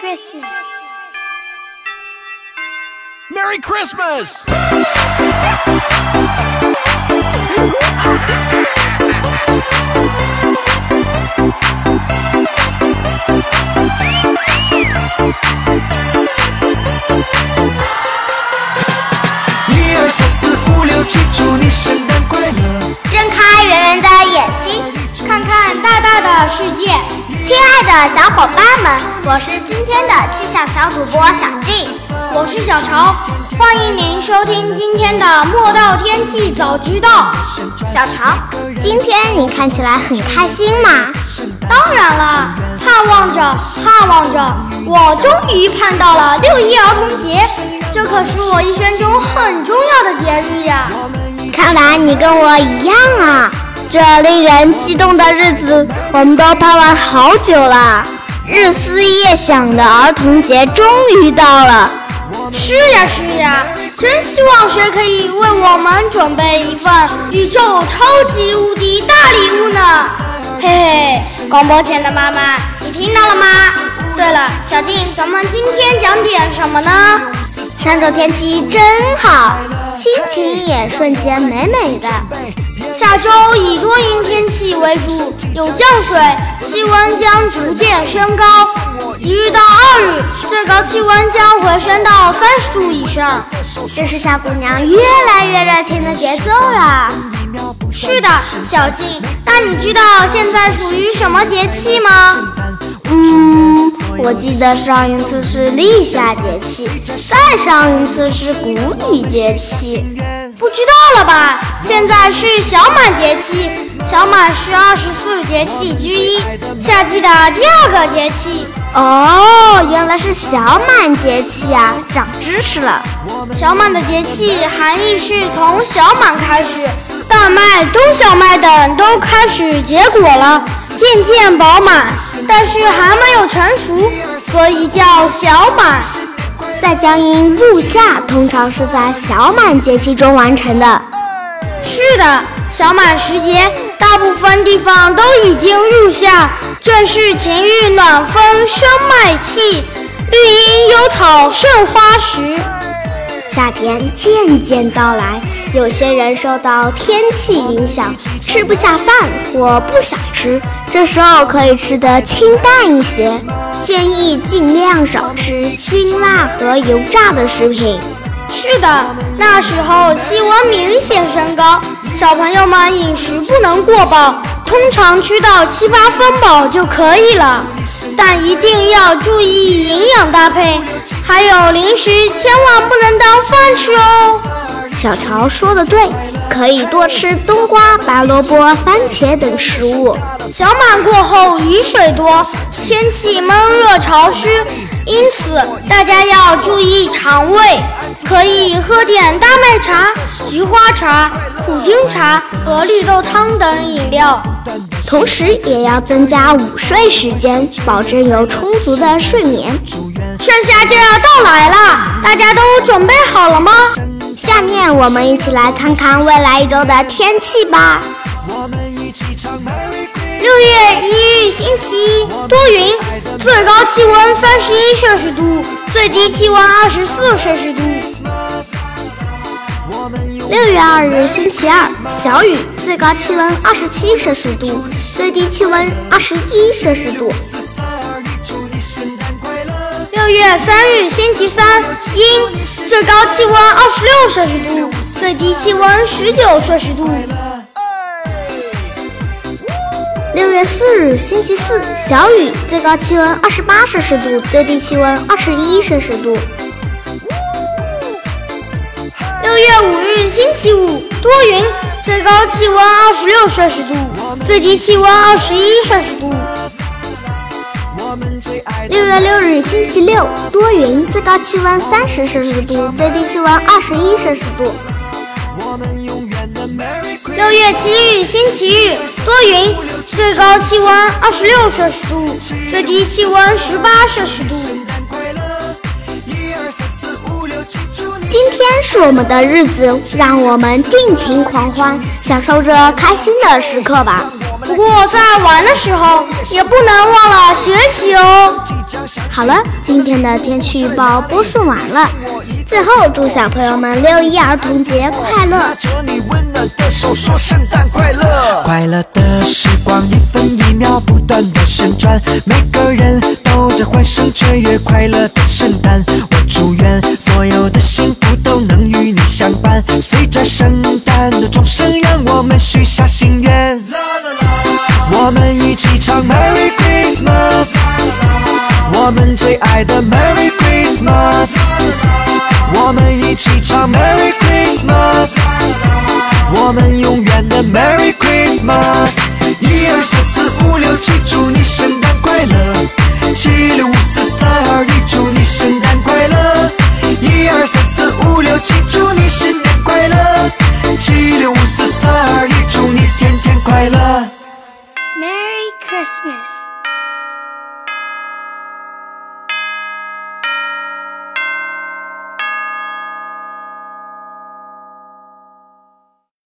Christmas. Merry Christmas! 一二三四五六七，祝你圣诞快乐！睁开圆圆的眼睛，看看大大的世界。亲爱的小伙伴们，我是今天的气象小主播小静，我是小潮，欢迎您收听今天的莫道天气早知道。小潮，今天你看起来很开心嘛？当然了，盼望着，盼望着，我终于盼到了六一儿童节，这可是我一生中很重要的节日呀。看来你跟我一样啊！这令人激动的日子，我们都盼望好久了。日思夜想的儿童节终于到了。是呀是呀，真希望谁可以为我们准备一份宇宙超级无敌大礼物呢？嘿嘿，广播前的妈妈，你听到了吗？对了，小静，咱们今天讲点什么呢？上周天气真好，心情也瞬间美美的。下周以多云天气为主，有降水，气温将逐渐升高。一日到二日，最高气温将回升到三十度以上。这是小姑娘越来越热情的节奏了。是的，小静，那你知道现在属于什么节气吗？嗯，我记得上一次是立夏节气，再上一次是谷雨节气。不知道了吧？现在是小满节气，小满是二十四节气之一，夏季的第二个节气。哦，原来是小满节气啊，长知识了。小满的节气含义是从小满开始，大麦、冬小麦等都开始结果了，渐渐饱满，但是还没有成熟，所以叫小满。在江阴入夏，通常是在小满节气中完成的。是的，小满时节，大部分地方都已经入夏，正是晴雨暖风生麦气，绿荫幽草盛花时。夏天渐渐到来，有些人受到天气影响，吃不下饭或不想吃，这时候可以吃得清淡一些。建议尽量少吃辛辣和油炸的食品。是的，那时候气温明显升高，小朋友们饮食不能过饱，通常吃到七八分饱就可以了，但一定要注意营养搭配，还有零食千万不能当饭吃哦。小潮说的对，可以多吃冬瓜、白萝卜、番茄等食物。小满过后雨水多，天气闷热潮湿，因此大家要注意肠胃，可以喝点大麦茶、菊花茶、苦丁茶和绿豆汤等饮料，同时也要增加午睡时间，保证有充足的睡眠。盛夏就要到来了，大家都准备好了吗？下面我们一起来看看未来一周的天气吧。六月一日星期一，多云，最高气温三十一摄氏度，最低气温二十四摄氏度。六月二日星期二，小雨，最高气温二十七摄氏度，最低气温二十一摄氏度。六月三日星期三，阴，最高气温二十六摄氏度，最低气温十九摄氏度。六月四日星期四，小雨，最高气温二十八摄氏度，最低气温二十一摄氏度。六月五日星期五，多云，最高气温二十六摄氏度，最低气温二十一摄氏度。六月六日星期六，多云，最高气温三十摄氏度，最低气温二十一摄氏度。六月七日星期日，多云，最高气温二十六摄氏度，最低气温十八摄氏度。今天是我们的日子，让我们尽情狂欢，享受这开心的时刻吧。不过在玩的时候，也不能忘了学习哦。好了，今天的天气预报播送完了。最后，祝小朋友们六一儿童节快乐！着你温暖的手说圣诞快乐。快乐的时光一分一秒不断的旋转，每个人都在欢声雀跃快乐的圣诞。我祝愿所有的幸福都能与你相伴。随着圣诞的钟声，让我们许下心愿。我们一起唱 Merry Christmas，我们最爱的 Merry Christmas。我们一起唱 Merry Christmas，我们永远的 Merry Christmas。一二三四五六七，祝你圣诞快乐。七。Christmas.